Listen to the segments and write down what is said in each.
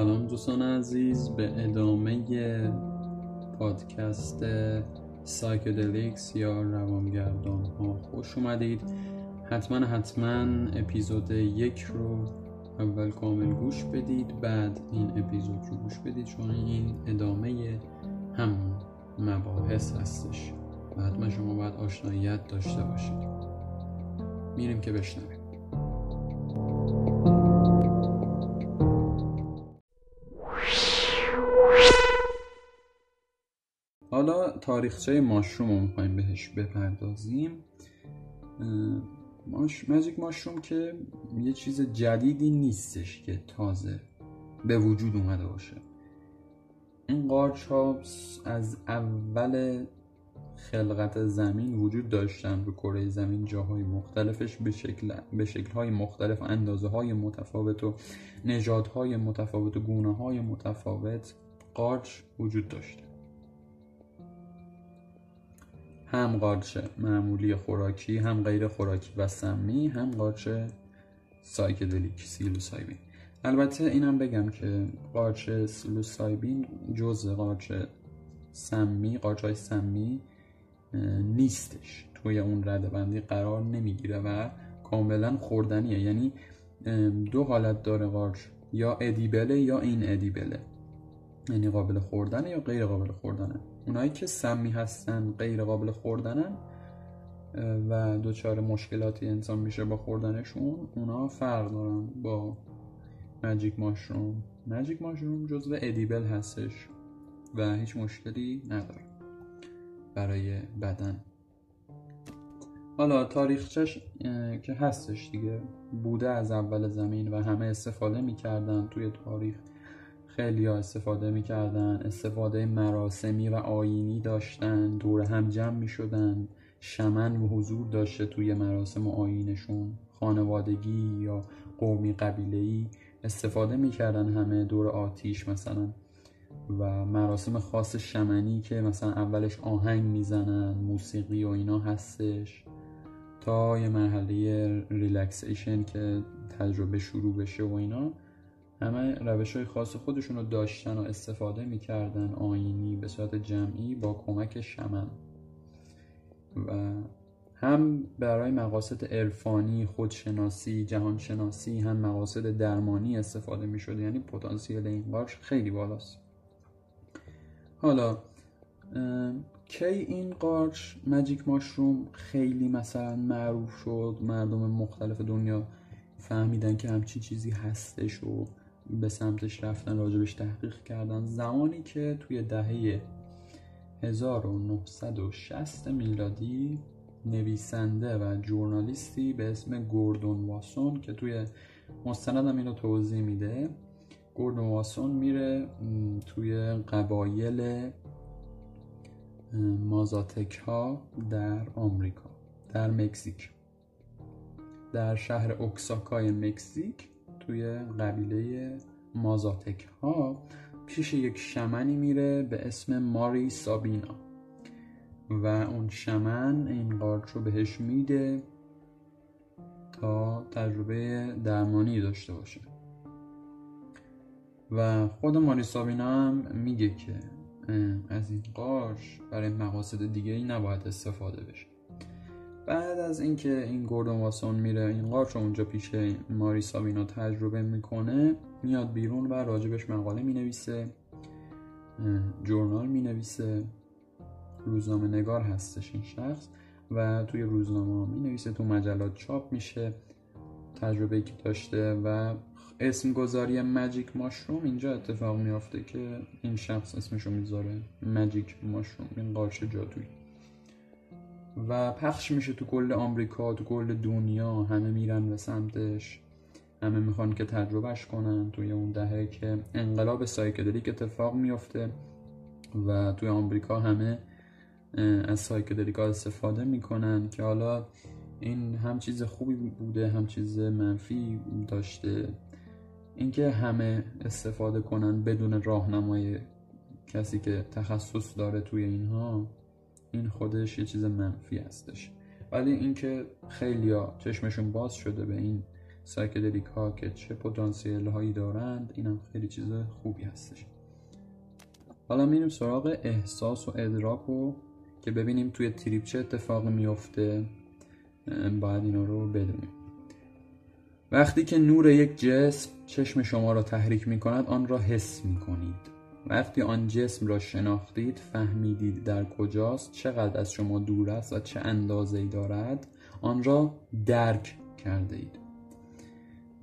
سلام دوستان عزیز به ادامه پادکست psychedelics یا روانگردان ها خوش اومدید. حتما حتما اپیزود یک رو اول کامل گوش بدید بعد این اپیزود رو گوش بدید چون این ادامه همون مباحث هستش. و حتما شما باید آشناییت داشته باشید. میریم که بشنویم. تاریخچه ماشروم رو می‌خوایم بهش بپردازیم. ماش... ماجیک ماشروم که یه چیز جدیدی نیستش که تازه به وجود اومده باشه. این قارچ ها از اول خلقت زمین وجود داشتن به کره زمین جاهای مختلفش به شکل به شکل های مختلف اندازه های متفاوت و نژادهای متفاوت و گونه های متفاوت قارچ وجود داشته. هم قارچ معمولی خوراکی هم غیر خوراکی و سمی هم قارچ سایکدلیک سیلوسایبین. البته اینم بگم که قارچ سیلوسایبین جز قارچ سمی قارچ های سمی نیستش. توی اون رده بندی قرار نمی‌گیره و کاملا خوردنیه. یعنی دو حالت داره قارچ. یا ادیبله یا این ادیبله یعنی قابل خوردنه یا غیر قابل خوردنه. اونایی که سمی هستن غیر قابل خوردنن و دوچار مشکلاتی انسان میشه با خوردنشون اونا فرق دارن با ماجیک ماشروم ماجیک ماشروم جزو ادیبل هستش و هیچ مشکلی نداره برای بدن. حالا تاریخچش که هستش دیگه بوده از اول زمین و همه استفاده می‌کردن توی تاریخ. خیلی ها استفاده می‌کردن استفاده مراسمی و آینی داشتن دور هم جمع می‌شدن شمن و حضور داشته توی مراسم و آینشون خانوادگی یا قومی قبیلهی استفاده می‌کردن همه دور آتیش مثلا. و مراسم خاص شمنی که مثلا اولش آهنگ می‌زنن موسیقی و اینا هستش. تا یه مرحله ریلکسیشن که تجربه شروع بشه و اینا همه روش های خاص خودشون رو داشتن و استفاده می‌کردن. آینی به صورت جمعی با کمک شمن. و هم برای مقاصد عرفانی خودشناسی جهانشناسی هم مقاصد درمانی استفاده می یعنی پتانسیل این قارچ خیلی بالاست. حالا کی این قارچ مجیک ماشروم خیلی مثلا معروف شد. مردم مختلف دنیا فهمیدن که همچین چیزی هستش و به سمتش رفتن راجبش تحقیق کردن. زمانی که توی دهه 1960 میلادی نویسنده و جورنالیستی به اسم گوردون واسون که توی مستندم اینو توضیح میده گوردون واسون میره توی قبایل مازاتک ها در آمریکا در مکزیک در شهر اوکساکای مکزیک. توی قبیله مازاتک ها پیش یک شمنی میره به اسم ماری سابینا. و اون شمن این قارچ رو بهش میده تا تجربه درمانی داشته باشه. و خود ماری سابینا هم میگه که از این قارچ برای مقاصد دیگه ای نباید استفاده بشه. بعد از اینکه این گوردون واسون میره این قارچ اونجا پیش ماری سابینا تجربه می‌کنه میاد بیرون و راجبش مقاله می‌نویسه جورنال می‌نویسه روزنامه نگار هستش این شخص و توی روزنامه می نویسه تو مجلات چاپ میشه تجربه که داشته و اسم گذاری magic mushroom اینجا اتفاق میافته که این شخص اسمشو می‌ذاره magic mushroom این قارچ جادویی. و پخش میشه تو کل آمریکا تو کل دنیا همه میرن به سمتش. همه می‌خوان که تجربهش کنن توی اون دهه که انقلاب psychedelic اتفاق میافته و توی آمریکا همه از psychedelic ا استفاده می‌کنن که حالا این هم چیز خوبی بوده هم چیز منفی داشته. اینکه همه استفاده کنن بدون راهنمای کسی که تخصص داره توی اینها این خودش یه چیز منفی هستش. ولی اینکه خیلیا چشمشون باز شده به این سایکدلیک ها که چه پتانسیل هایی دارند این هم خیلی چیز خوبی هستش. حالا میریم سراغ احساس و ادراک رو که ببینیم توی تریپ چه اتفاقی میفته باید اینا رو بدونیم. وقتی که نور یک جسم چشم شما را تحریک می کند آن را حس می کنید وقتی آن جسم را شناختید فهمیدید در کجاست چقدر از شما دور است و چه اندازه دارد آن را درک کرده اید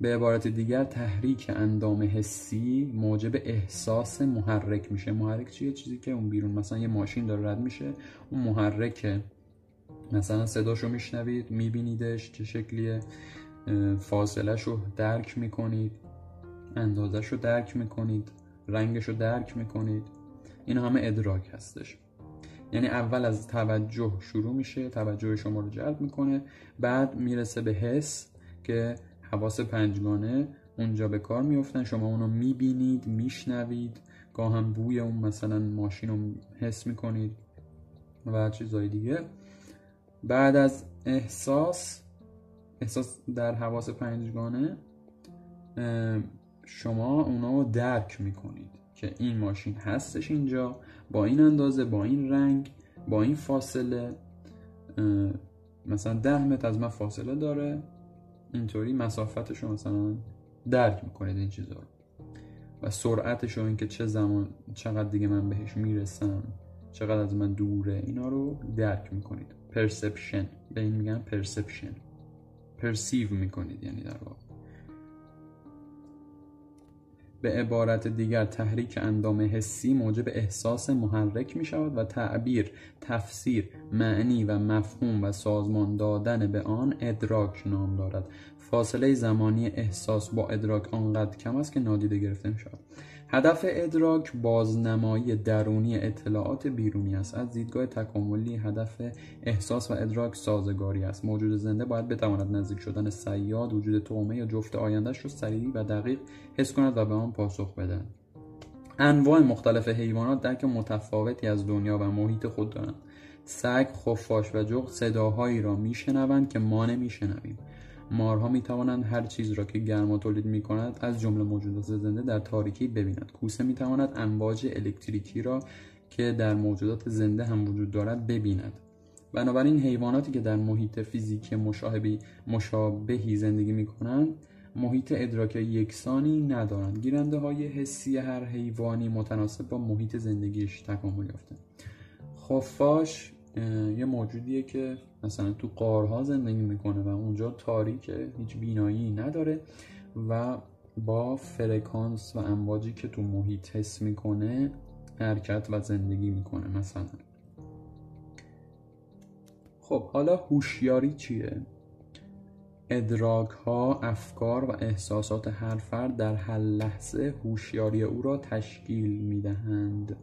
به عبارت دیگر تحریک اندام حسی موجب احساس محرک میشه. محرک چیه؟ چیزی که اون بیرون مثلا یه ماشین داره رد میشه اون محرکه. مثلا صداشو میشنوید میبینیدش چه شکلیه فاصلهش رو درک می‌کنید اندازش رو درک می‌کنید. رنگش رو درک می‌کنید. این همه ادراک هستش. یعنی اول از توجه شروع میشه توجه شما رو جلب می‌کنه بعد می‌رسه به حس که حواس پنجگانه اونجا به کار میفتن شما اونو می‌بینید میشنوید. گاه هم بوی اون مثلا ماشین رو حس می‌کنید و چیزهای دیگه. بعد از احساس احساس در حواس پنجگانه شما اونا رو درک می‌کنید که این ماشین هستش اینجا با این اندازه با این رنگ با این فاصله. مثلا ده متر از من فاصله داره. اینطوری مسافتش رو مثلا درک می‌کنید این چیزا رو. و سرعتش رو اینکه چه زمان چقدر دیگه من بهش می‌رسم چقدر از من دوره اینا رو درک می‌کنید. پرسپشن به این میگن پرسپشن پرسیو می‌کنید یعنی در واقع. به عبارت دیگر تحریک اندام حسی موجب احساس محرک می شود و تعبیر، تفسیر، معنی و مفهوم و سازمان دادن به آن ادراک نام دارد. فاصله زمانی احساس با ادراک آنقدر کم است که نادیده گرفته می شود هدف ادراک بازنمایی درونی اطلاعات بیرونی است. از دیدگاه تکاملی هدف احساس و ادراک سازگاری است. موجود زنده باید بتواند نزدیک شدن سیاد وجود تومه یا جفت آیندهش رو سریع و دقیق حس کند و به آن پاسخ بدهد. انواع مختلف حیوانات درک متفاوتی از دنیا و محیط خود دارند. سگ خفاش و جغ صداهایی را میشنوند که ما نمیشنویم. مارها می توانند هر چیز را که گرما تولید می کند از جمله موجودات زنده در تاریکی ببیند کوسه می تواند امواج الکتریکی را که در موجودات زنده هم وجود دارد ببیند. بنابراین حیواناتی که در محیط فیزیکی مشابهی, مشابهی زندگی می کنند محیط ادراک یکسانی ندارند. گیرنده های حسی هر حیوانی متناسب با محیط زندگیش تکامل یافته. خفاش یه موجودیه که مثلا تو قارها زندگی می‌کنه و اونجا تاریکه هیچ بینایی نداره و با فرکانس و امواجی که تو محیط حس می‌کنه حرکت و زندگی می‌کنه مثلا. خب حالا هوشیاری چیه؟ ادراک ها افکار و احساسات هر فرد در هر لحظه هوشیاری او را تشکیل می‌دهند.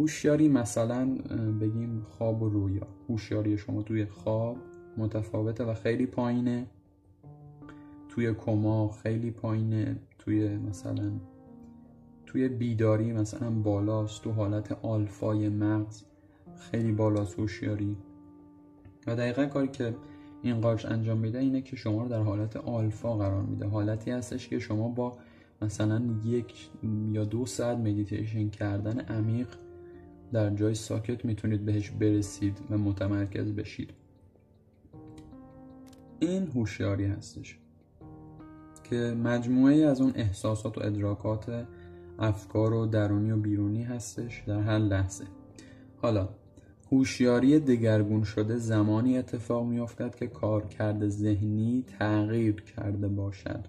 هوشیاری مثلا بگیم خواب و رویا. هوشیاری شما توی خواب متفاوته و خیلی پایینه. توی کما خیلی پایینه. توی مثلا توی بیداری مثلا بالاست. تو حالت آلفای مغز خیلی بالاست هوشیاری. و دقیقا کاری که این قارچ انجام میده اینه که شما رو در حالت آلفا قرار میده. حالتی هستش که شما با مثلا یک یا دو ساعت مدیتیشن کردن عمیق در جای ساکت می‌تونید بهش برسید و متمرکز بشید. این هوشیاری هستش که مجموعه از اون احساسات و ادراکات افکار و درونی و بیرونی هستش در هر لحظه. حالا هوشیاری دگرگون شده زمانی اتفاق میافتد که کارکرد ذهنی تغییر کرده باشد.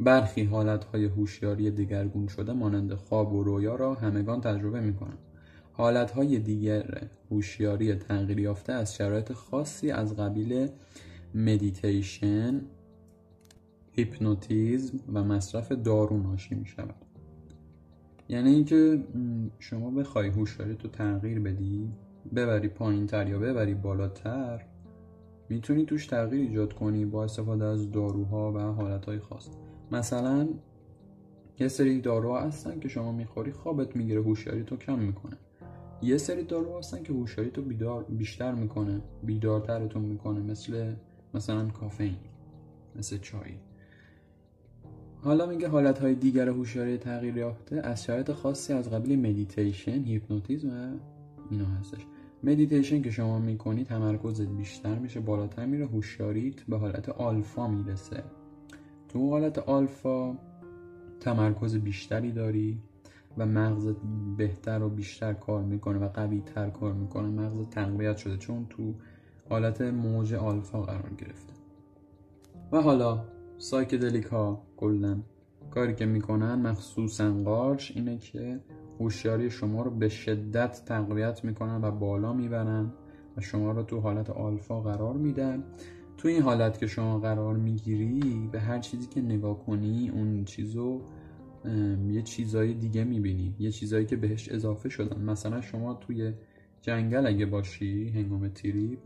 برخی حالتهای هوشیاری دگرگون شده مانند خواب و رویا را همگان تجربه می کنند حالتهای دیگر هوشیاری تغییر یافته از شرایط خاصی از قبیل مدیتیشن هیپنوتیزم و مصرف دارو ناشی می شود یعنی اینکه شما بخوای هوشیاری تو تغییر بدی ببری پایین تر یا ببری بالاتر می‌تونی توش تغییر ایجاد کنی با استفاده از داروها و حالتهای خاص. مثلا یه سری داروها هستن که شما می‌خوری خوابت می‌گیره هوشیاری تو کم می‌کنه. یه سری دارو هستن که هوشیاری تو بیدار بیشتر می‌کنه بیدارترتون می‌کنه مثل مثلا کافئین مثل چای. حالا میگه حالت های دیگر هوشیاری تغییر یافته از شرایط خاصی از قبیل مدیتیشن هیپنوتیزم و اینا هستش. مدیتیشن که شما می‌کنی تمرکزت بیشتر میشه بالاتر میره هوشیاریت به حالت آلفا می‌رسه. تو حالت آلفا تمرکز بیشتری داری. و مغزت بهتر و بیشتر کار می‌کنه و قوی تر کار می‌کنه. مغز تقویت شده چون تو حالت موج آلفا قرار گرفته. و حالا psychedelic ها کلا کاری که می‌کنن مخصوصا قارچ اینه که هوشیاری شما رو به شدت تقویت می‌کنن و بالا می‌برن و شما رو تو حالت آلفا قرار میدن. تو این حالت که شما قرار می‌گیری به هر چیزی که نگاه کنی اون چیزو یه چیزای دیگه می‌بینی. یه چیزایی که بهش اضافه شدن. مثلا شما توی جنگل اگه باشی هنگام تریپ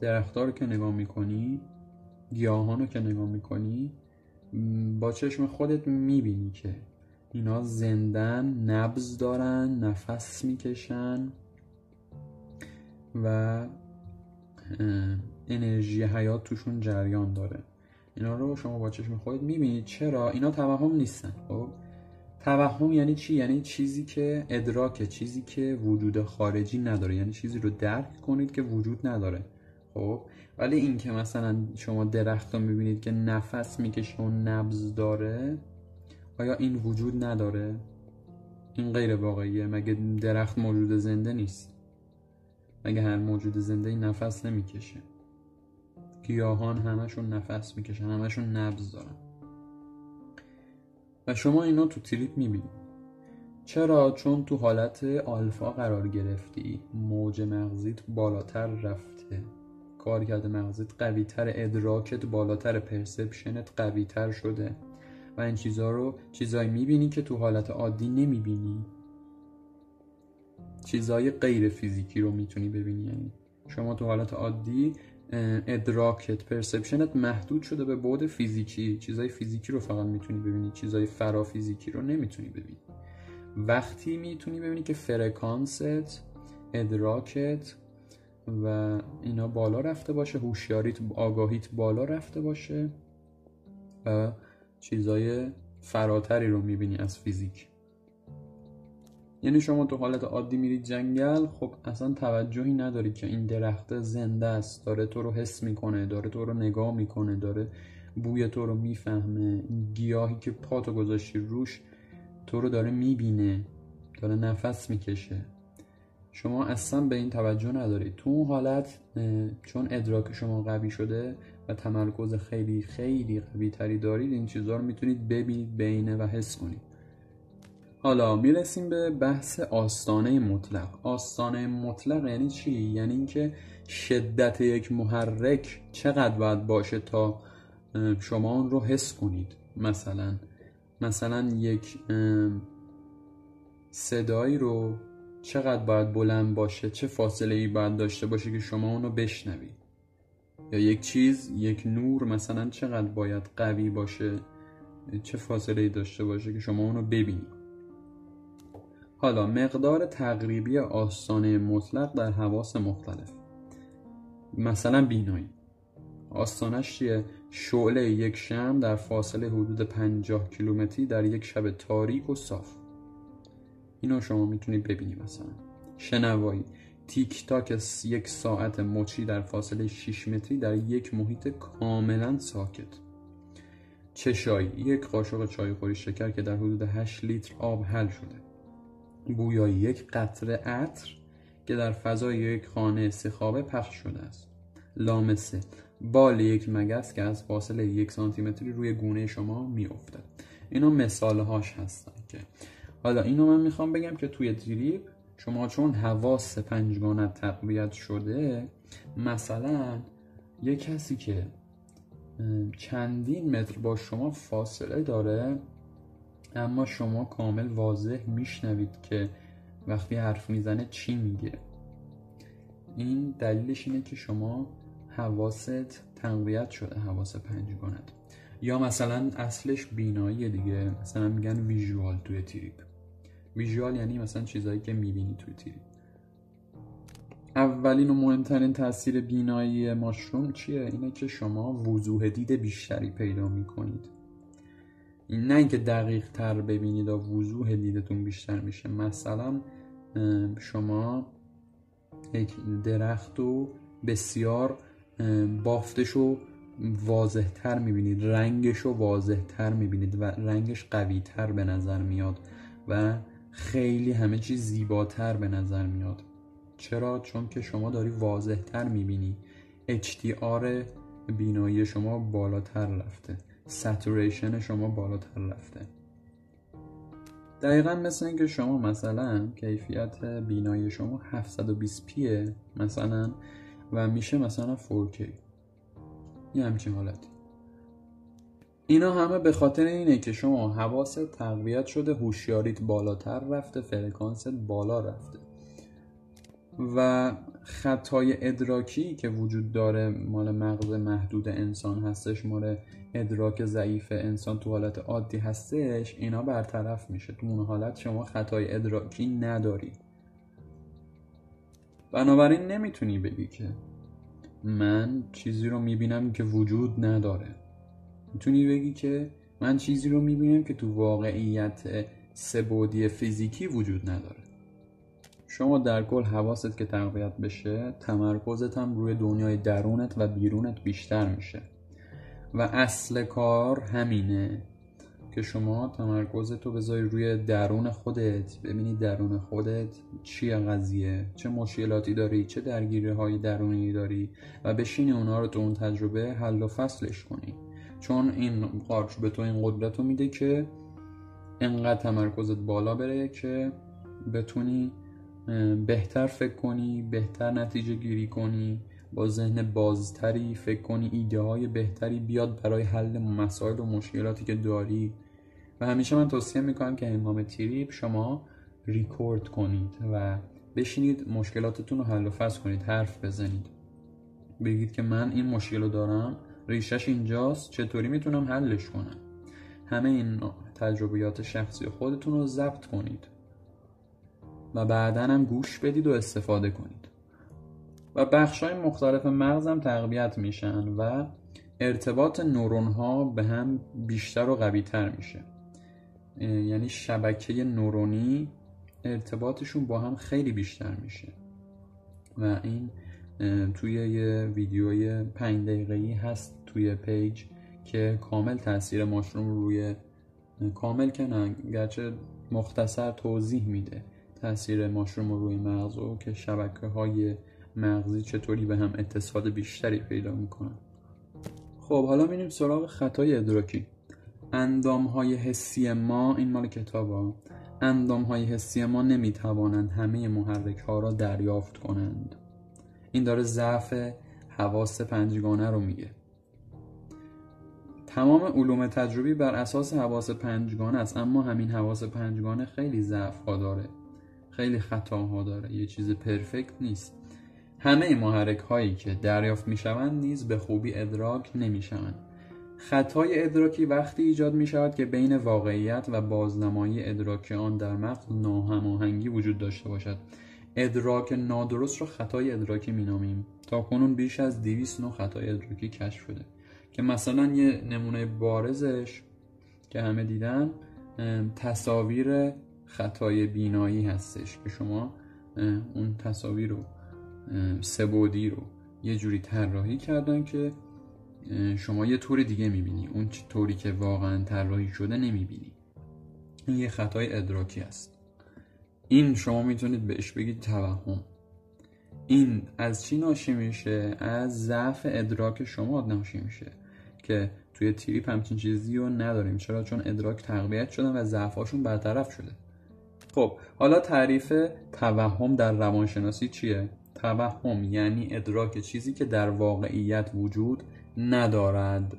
درختار که نگاه می‌کنی گیاهان رو که نگاه می‌کنی با چشم خودت می‌بینی که اینا زندن نبز دارن نفس می‌کشن و انرژی حیات توشون جریان داره. اینا رو شما با چشم خودت می‌بینید. چرا؟ اینا توهم نیستن. خب؟ توهم یعنی چی؟ یعنی چیزی که ادراک چیزی که وجود خارجی نداره. یعنی چیزی رو درک کنید که وجود نداره. خب؟ ولی این که مثلا شما درخت رو می‌بینید که نفس می‌کشه و نبز داره آیا این وجود نداره؟ این غیر واقعیه. مگه درخت موجود زنده نیست؟ مگه هر موجود زنده این نفس نمی‌کشه؟ گیاهان همشون نفس می‌کشن همشون نبز دارن. و شما اینا تو تریپ می‌بینید. چرا؟ چون تو حالت آلفا قرار گرفتی. موج مغزیت بالاتر رفته. کار کرده مغزیت قویتر ادراکت بالاتر perception ت قویتر شده. و این چیزها رو چیزایی می‌بینی که تو حالت عادی نمی‌بینی. چیزهای غیر فیزیکی رو می‌تونی ببینی. یعنی شما تو حالت عادی ادراکت perception ت محدود شده به بعد فیزیکی. چیزای فیزیکی رو فقط می‌تونی ببینی چیزای فرا فیزیکی رو نمی‌تونی ببینی. وقتی می‌تونی ببینی که فرکانست ادراکت و اینا بالا رفته باشه هوشیاریت آگاهیت بالا رفته باشه و چیزای فراتری رو می‌بینی از فیزیک. یعنی شما تو حالت عادی میرید جنگل خب اصلا توجهی نداری که این درخت زنده است داره تو رو حس می‌کنه داره تو رو نگاه می‌کنه داره بوی تو رو می‌فهمه. گیاهی که پاتو گذاشتی روش تو رو داره می‌بینه داره نفس می‌کشه. شما اصلا به این توجه ندارید تو اون حالت چون ادراک شما قوی شده و تمرکز خیلی خیلی قوی تری دارید این چیزها رو می‌تونید ببینید بینه و حس کنید. حالا می‌رسیم به بحث آستانه مطلق. آستانه مطلق یعنی چی؟ یعنی اینکه شدت یک محرک چقدر باید باشه تا شما اون رو حس کنید. مثلا مثلا یک صدایی رو چقدر باید بلند باشه چه فاصله ای باید داشته باشه که شما اون رو بشنوید. یا یک چیز یک نور مثلا چقدر باید قوی باشه چه فاصله ای داشته باشه که شما اون رو ببینید. حالا مقدار تقریبی آستانه مطلق در حواس مختلف. مثلا بینایی. آستانش چیه؟ شعله یک شم در فاصله حدود 50 کیلومتری در یک شب تاریک و صاف. اینو شما می‌تونید ببینید مثلا. شنوایی. تیک تاک یک ساعت مچی در فاصله 6 متری در یک محیط کاملا ساکت. چشایی. یک قاشق چای خوری شکر که در حدود 8 لیتر آب حل شده. بویایی یک قطره عطر که در فضای یک خانه سخابه پخش شده است. لامسه بال یک مگس که از فاصله یک سانتیمتری روی گونه شما میافتد. اینا مثال هاش هستن که. حالا اینو من می‌خوام بگم که توی تریپ شما چون حواس پنجگانت تقویت شده مثلا یه کسی که چندین متر با شما فاصله داره اما شما کامل واضح میشنوید که وقتی حرف می‌زنه چی میگه. این دلیلش اینه که شما حواست تقویت شده حواس پنجگانت. یا مثلا اصلش بینایی دیگه. مثلا میگن ویژوال توی تریپ. ویژوال یعنی مثلا چیزایی که می‌بینی توی تریپ. اولین و مهمترین تاثیر بینایی ماشروم چیه؟ اینه که شما وضوح دید بیشتری پیدا می‌کنید. این نه اینکه دقیق تر ببینید و وضوح دیدتون بیشتر میشه. مثلا شما یک درخت رو بسیار بافتش رو واضح تر می‌بینید رنگش رو واضح تر می‌بینید و رنگش قوی تر به نظر میاد و خیلی همه چیز زیباتر به نظر میاد. چرا؟ چون که شما داری واضح تر می‌بینی HDR بینایی شما بالاتر رفته. ساتوریشن شما بالاتر رفته. دقیقا مثل اینکه شما مثلا کیفیت بینایی شما 720 پیه مثلا و میشه مثلا 4K یه همچین حالتی. اینا همه به خاطر اینه که شما حواست تقویت شده هوشیاریت بالاتر رفته فرکانست بالا رفته. و خطای ادراکی که وجود داره مال مغز محدود انسان هستش مال ادراک ضعیف انسان تو حالت عادی هستش اینا برطرف میشه. تو اون حالت شما خطای ادراکی نداری. بنابراین نمی‌تونی بگی که من چیزی رو می‌بینم که وجود نداره. می‌تونی بگی که من چیزی رو می‌بینم که تو واقعیت سبودی فیزیکی وجود نداره. شما در کل حواست که تقویت بشه تمرکزت هم روی دنیای درونت و بیرونت بیشتر میشه. و اصل کار همینه که شما تمرکزت رو بذاری روی درون خودت. ببینی درون خودت چیه قضیه چه مشکلاتی داری چه درگیری های درونی داری و بشینی اونا رو تو اون تجربه حل و فصلش کنی. چون این قارچ به تو این قدرت رو میده که انقدر تمرکزت بالا بره که بتونی بهتر فکر کنی بهتر نتیجه گیری کنی با ذهن بازتری فکر کنی ایده های بهتری بیاد برای حل مسائل و مشکلاتی که داری. و همیشه من توصیه می‌کنم که هنگام تریپ شما ریکورد کنید و بشینید مشکلاتتون رو حل و فصل کنید حرف بزنید. بگید که من این مشکل رو دارم ریشش اینجاست چطوری می‌تونم حلش کنم؟ همه این تجربیات شخصی خودتون رو ضبط کنید. و بعدا هم گوش بدید و استفاده کنید. و بخش های مختلف مغزم تقویت میشن و ارتباط نورون ها به هم بیشتر و قوی تر میشه. یعنی شبکه نورونی ارتباطشون با هم خیلی بیشتر میشه. و این توی یه ویدیوی پنج دقیقه‌ای هست توی پیج که کامل تاثیر ماشروم روی کامل که گرچه مختصر توضیح میده. تاثیر ماشروم روی مغز و که شبکه های مغزی چطوری به هم اتصال بیشتری پیدا می‌کنن. خب حالا میریم سراغ خطای ادراکی. اندام های حسی ما این مال کتاب ها اندام های حسی ما نمی‌توانند همه محرک ها را دریافت کنند. این داره ضعف حواس پنجگانه رو میگه. تمام علوم تجربی بر اساس حواس پنجگانه است اما همین حواس پنجگانه خیلی ضعف داره. خیلی خطاها داره. یه چیز پرفکت نیست. همه محرک هایی که دریافت می‌شوند نیز به خوبی ادراک نمی‌شوند. خطای ادراکی وقتی ایجاد می شود که بین واقعیت و بازنمایی ادراک آن در مغز ناهماهنگی وجود داشته باشد. ادراک نادرست را خطای ادراکی می نامیم تا کنون بیش از 200 نوع خطای ادراکی کشف شده. که مثلا یه نمونه بارزش که همه دیدن تصاویر خطای بینایی هستش که شما اون تصاویر رو سبودی رو یه جوری طراحی کردن که شما یه طور دیگه می‌بینی. اون طوری که واقعا طراحی شده نمی‌بینی. این یه خطای ادراکی است. این شما می‌تونید بهش بگید توهم. این از چی ناشی میشه؟ از ضعف ادراک شما ناشی میشه که توی تریپ همچین چیزی رو نداریم. چرا؟ چون ادراک تقویت شدن و ضعفاشون برطرف شده. خب حالا تعریف توهم در روانشناسی چیه؟ توهم یعنی ادراک چیزی که در واقعیت وجود ندارد.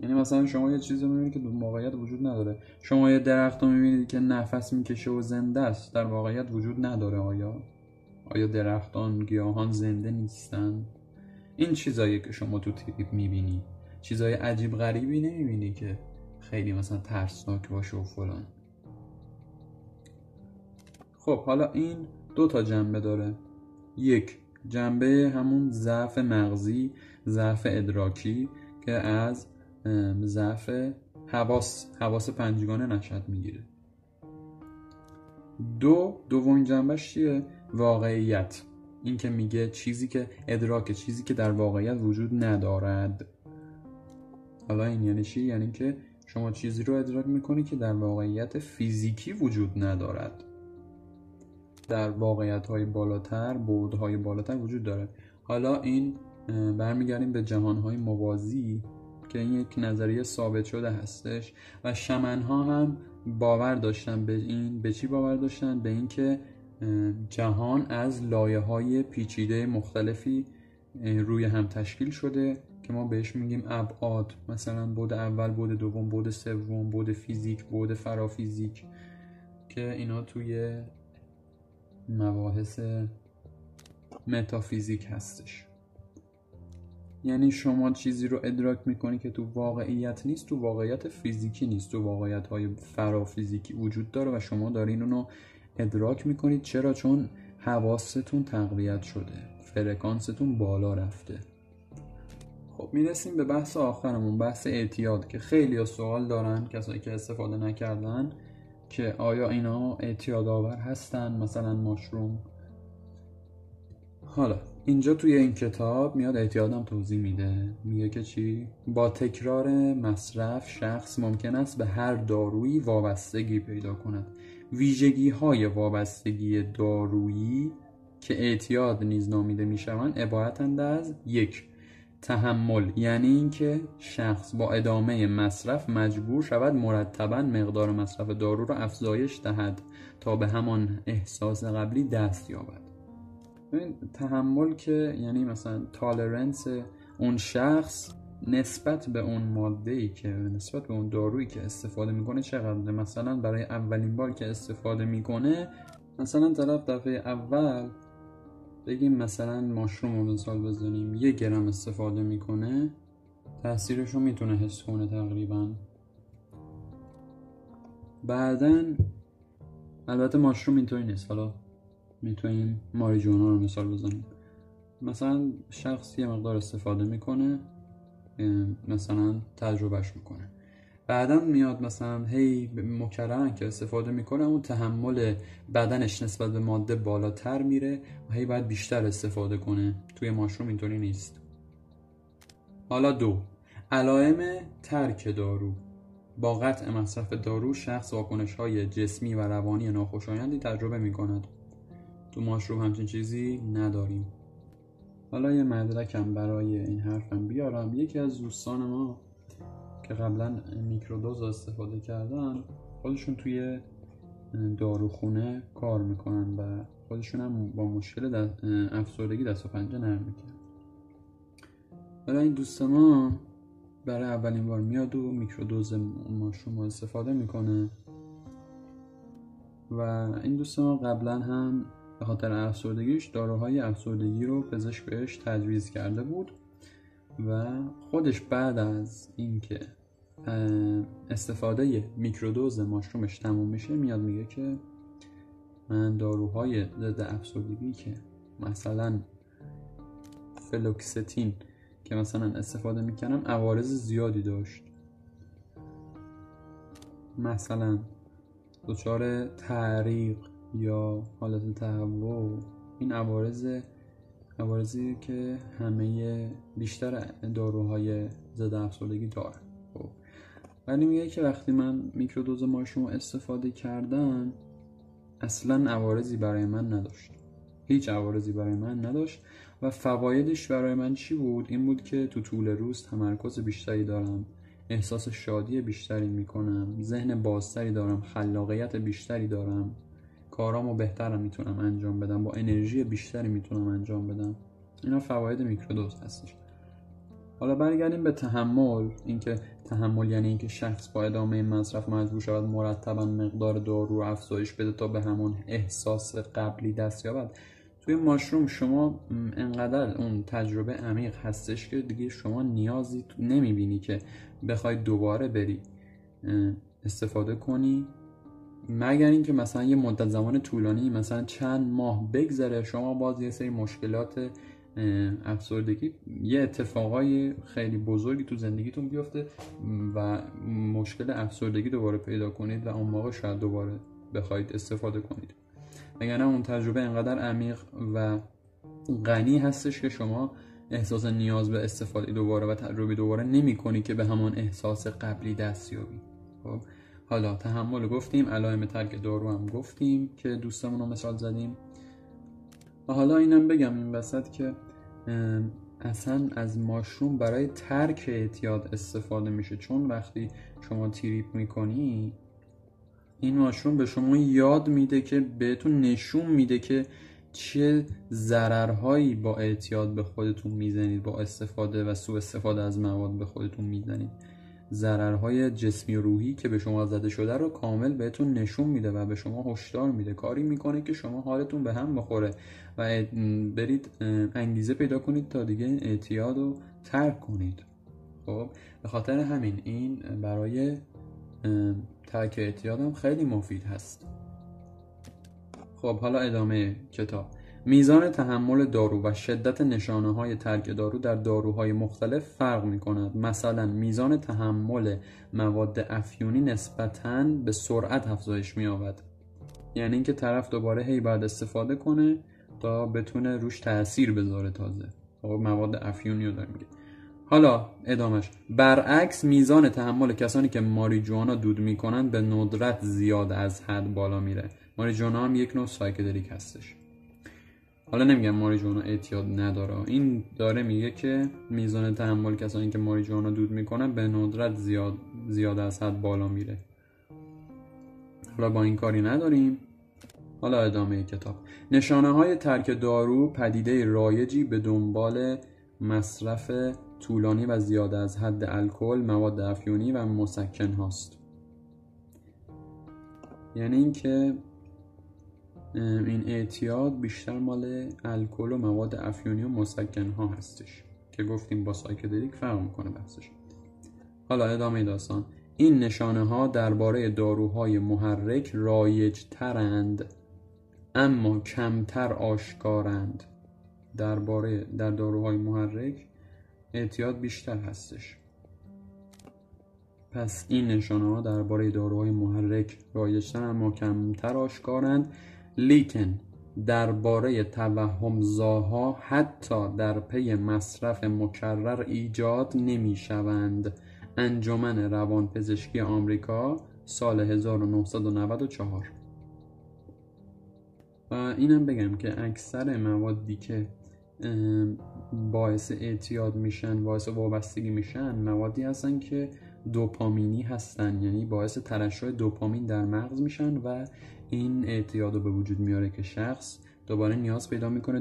یعنی مثلا شما یه چیزی می‌بینید که در واقعیت وجود نداره. شما یه درخت رو می‌بینید که نفس می‌کشه و زنده است. در واقعیت وجود نداره. آیا؟ آیا درختان گیاهان زنده نیستن؟ این چیزایی که شما تو تریپ می‌بینی. چیزای عجیب غریبی نمی‌بینی که خیلی مثلا ترسناک باشه و فلان. خب حالا این دو تا جنبه داره. یک جنبه همون ضعف مغزی ضعف ادراکی که از ضعف حواس حواس پنجگانه نشد می‌گیره. دو دومین جنبش چیه؟ واقعیت. این که میگه چیزی که ادراک چیزی که در واقعیت وجود ندارد. حالا این یعنی چی؟ یعنی که شما چیزی رو ادراک می‌کنی که در واقعیت فیزیکی وجود ندارد. در واقعیت های بالاتر بود های بالاتر وجود داره. حالا این برمیگردیم به جهان های موازی که این یک نظریه ثابت شده هستش و شمن ها هم باور داشتن به این به چی باور داشتن؟ به اینکه جهان از لایه های پیچیده مختلفی روی هم تشکیل شده که ما بهش میگیم ابعاد. مثلا بود اول بود دوم بود سوم بود فیزیک بود فرافیزیک که اینا توی مباحث متافیزیک هستش. یعنی شما چیزی رو ادراک می‌کنی که تو واقعیت نیست تو واقعیت فیزیکی نیست. تو واقعیت های فرافیزیکی وجود داره و شما دارین اونو ادراک می‌کنید چرا؟ چون حواستون تقویت شده. فرکانستون بالا رفته. خب می‌رسیم به بحث آخرمون. بحث اعتیاد که خیلی سوال دارن کسایی که استفاده نکردن. که آیا اینا اعتیاد آور هستن؟ مثلا ماشروم. حالا اینجا توی این کتاب میاد اعتیادم توضیح میده. میگه که چی؟ با تکرار مصرف شخص ممکن است به هر دارویی وابستگی پیدا کند. ویژگی های وابستگی دارویی که اعتیاد نیز نامیده می‌شوند عبارتند از یک تحمل یعنی اینکه شخص با ادامه مصرف مجبور شود مرتبا مقدار مصرف دارو را افزایش دهد تا به همان احساس قبلی دست یابد. تحمل که یعنی مثلا تالرنس اون شخص نسبت به اون ماده ای که نسبت به اون دارویی که استفاده می‌کنه چقدر مثلا برای اولین بار که استفاده می‌کنه مثلا طرف دفعه اول بگیم مثلا ماشروم رو مثال بزنیم یه گرم استفاده می‌کنه تاثیرش رو می‌تونه حس کنه تقریبا. بعدا البته ماشروم اینطوری نیست حالا می‌تونیم ماریجوانا رو مثال بزنیم. مثلا شخص یه مقدار استفاده می‌کنه مثلا تجربهش می‌کنه. بعدا میاد مثلا هی مکررن که استفاده می‌کنه اون تحمل بدنش نسبت به ماده بالاتر میره و هی باید بیشتر استفاده کنه. توی ماشروم اینطوری نیست. حالا دو. علائم ترک دارو. با قطع مصرف دارو شخص واکنش های جسمی و روانی ناخوشایندی تجربه می‌کند. تو ماشروم همچین چیزی نداریم. حالا یه مدرکم برای این حرفم بیارم. یکی از دوستان ما که قبلا میکرودوز استفاده کردن خودشون توی داروخونه کار می‌کنن و خودشون هم با مشکل افسردگی دست و پنجه نرم می‌کنن برای این دوست ما برای اولین بار میاد و میکرودوز ماشروم رو استفاده می‌کنه. و این دوست ما قبلا هم به خاطر افسردگیش داروهای افسردگی رو پزشک بهش تجویز کرده بود و خودش بعد از اینکه استفاده میکرودوز ماشرومش تموم میشه میاد میگه که من داروهای ضد افسردگی که مثلا فلوکستین که مثلا استفاده می‌کنم عوارض زیادی داشت. مثلا دچار تعریق یا حالت تهوع این عوارض عوارضی که همه بیشتر داروهای ضد افسردگی دارن. ولی میگه که وقتی من میکرودوز ماشوم استفاده کردم اصلا عوارضی برای من نداشت. هیچ عوارضی برای من نداشت. و فوایدش برای من چی بود؟ این بود که تو طول روز تمرکز بیشتری دارم احساس شادی بیشتری می‌کنم ذهن بازتری دارم خلاقیت بیشتری دارم. کارامو بهتر می‌تونم انجام بدم با انرژی بیشتری می‌تونم انجام بدم. اینا فواید میکرودوز هستش. حالا برگردیم به تحمل. اینکه تحمل یعنی اینکه شخص با ادامه مصرف مجبور شود مرتبا مقدار دارو رو افزایش بده تا به همون احساس قبلی دست یابد. توی ماشروم شما انقدر اون تجربه عمیق هستش که دیگه شما نیازی نمی‌بینی که بخوای دوباره بری استفاده کنی. مگر اینکه مثلا یه مدت زمان طولانی مثلا چند ماه بگذره شما باز یه سری مشکلات افسردگی یه اتفاقای خیلی بزرگی تو زندگیتون بیفته و مشکل افسردگی دوباره پیدا کنید و اون موقع شاید دوباره بخواید استفاده کنید. نه اون تجربه انقدر عمیق و غنی هستش که شما احساس نیاز به استفاده دوباره و تجربه دوباره نمی کنی که به همان احساس قبلی دست یابی. خب حالا تحمل گفتیم علائم ترک دارو هم گفتیم که دوستمون رو مثال زدیم. حالا اینم بگم این وسط که اصلا از ماشروم برای ترک اعتیاد استفاده میشه. چون وقتی شما تریپ می‌کنی این ماشروم به شما یاد میده که بهتون نشون میده که چه ضررهایی با اعتیاد به خودتون می‌زنید با استفاده و سوء استفاده از مواد به خودتون می‌زنید. ضررهای جسمی و روحی که به شما زده شده رو کامل بهتون نشون میده و به شما هشدار میده. کاری می‌کنه که شما حالتون به هم بخوره و برید انگیزه پیدا کنید تا دیگه اعتیاد رو ترک کنید. خب به خاطر همین این برای ترک اعتیاد هم خیلی مفید هست. خب حالا ادامه کتاب. میزان تحمل دارو و شدت نشانه های ترک دارو در داروهای مختلف فرق می کند مثلا میزان تحمل مواد افیونی نسبتا به سرعت افزایش می آود یعنی اینکه طرف دوباره هی بعد استفاده کنه تا بتونه روش تاثیر بذاره تازه. خب مواد افیونی رو میگه. حالا ادامش برعکس میزان تحمل کسانی که ماریجوانا دود می‌کنن به ندرت زیاد از حد بالا میره. ماریجوانا هم یک نوع سایکدلیک هستش. حالا نمیگم ماریجوانا اعتیاد نداره. این داره میگه که میزان تحمل کسانی که ماریجوانا دود می‌کنن به ندرت زیاد زیاد از حد بالا میره. حالا با این کاری نداریم. حالا ادامه کتاب. نشانه های ترک دارو پدیده رایجی به دنبال مصرف طولانی و زیاد از حد الکل مواد افیونی و مسکن هاست. یعنی اینکه این اعتیاد بیشتر مال الکل و مواد افیونی و مسکن ها هستش که گفتیم با psychedelic فرق می‌کنه بحثش. حالا ادامه داستان. این نشانه ها درباره داروهای محرک رایج ترند اما کمتر آشکارند. درباره در داروهای محرک اعتیاد بیشتر هستش. پس این نشانه ها درباره داروهای محرک رایجتر اما کمتر آشکارند. لیکن درباره توهمزاها حتی در پی مصرف مکرر ایجاد نمی شوند انجمن روانپزشکی آمریکا سال 1994 و اینم بگم که اکثر موادی که باعث اعتیاد میشن باعث وابستگی میشن موادی هستن که دوپامینی هستن. یعنی باعث ترشح دوپامین در مغز میشن و این اعتیاد رو به وجود میاره که شخص دوباره نیاز پیدا می‌کنه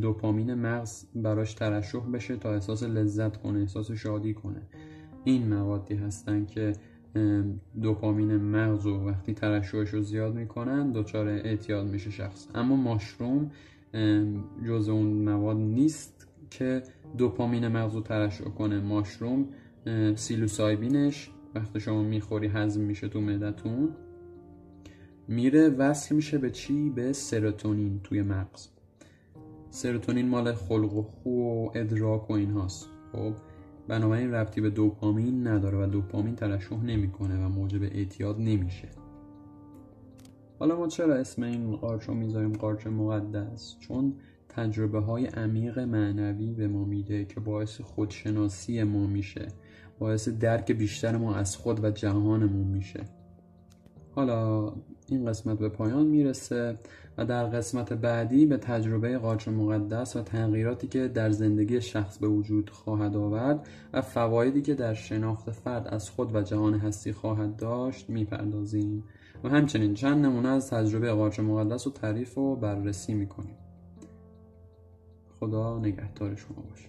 دوپامین مغز براش ترشح بشه تا احساس لذت کنه احساس شادی کنه. این موادی هستن که دوپامین مغز و وقتی ترشحش رو زیاد می‌کنن دچار اعتیاد میشه شخص. اما ماشروم جز اون مواد نیست که دوپامین مغز رو ترشح کنه. ماشروم سیلوسایبینش وقتی شما می‌خوری هضم میشه تو معدتون میره وصل میشه به چی؟ به سروتونین توی مغز. سروتونین مال خلق و خو و ادراک و این هاست خب بنابراین ربطی به دوپامین نداره و دوپامین ترشح نمی‌کنه و موجب اعتیاد نمیشه. حالا ما چرا اسم این قارچ رو می‌ذاریم قارچ مقدس؟ چون تجربه های عمیق معنوی به ما میده که باعث خودشناسی ما میشه باعث درک بیشتر ما از خود و جهانمون میشه. حالا این قسمت به پایان می‌رسه و در قسمت بعدی به تجربه قارچ مقدس و تغییراتی که در زندگی شخص به وجود خواهد آورد و فوایدی که در شناخت فرد از خود و جهان هستی خواهد داشت می‌پردازیم. و همچنین چند نمونه از تجربه قارچ مقدس و تعریف و بررسی می‌کنیم. خدا نگهدار شما باشه.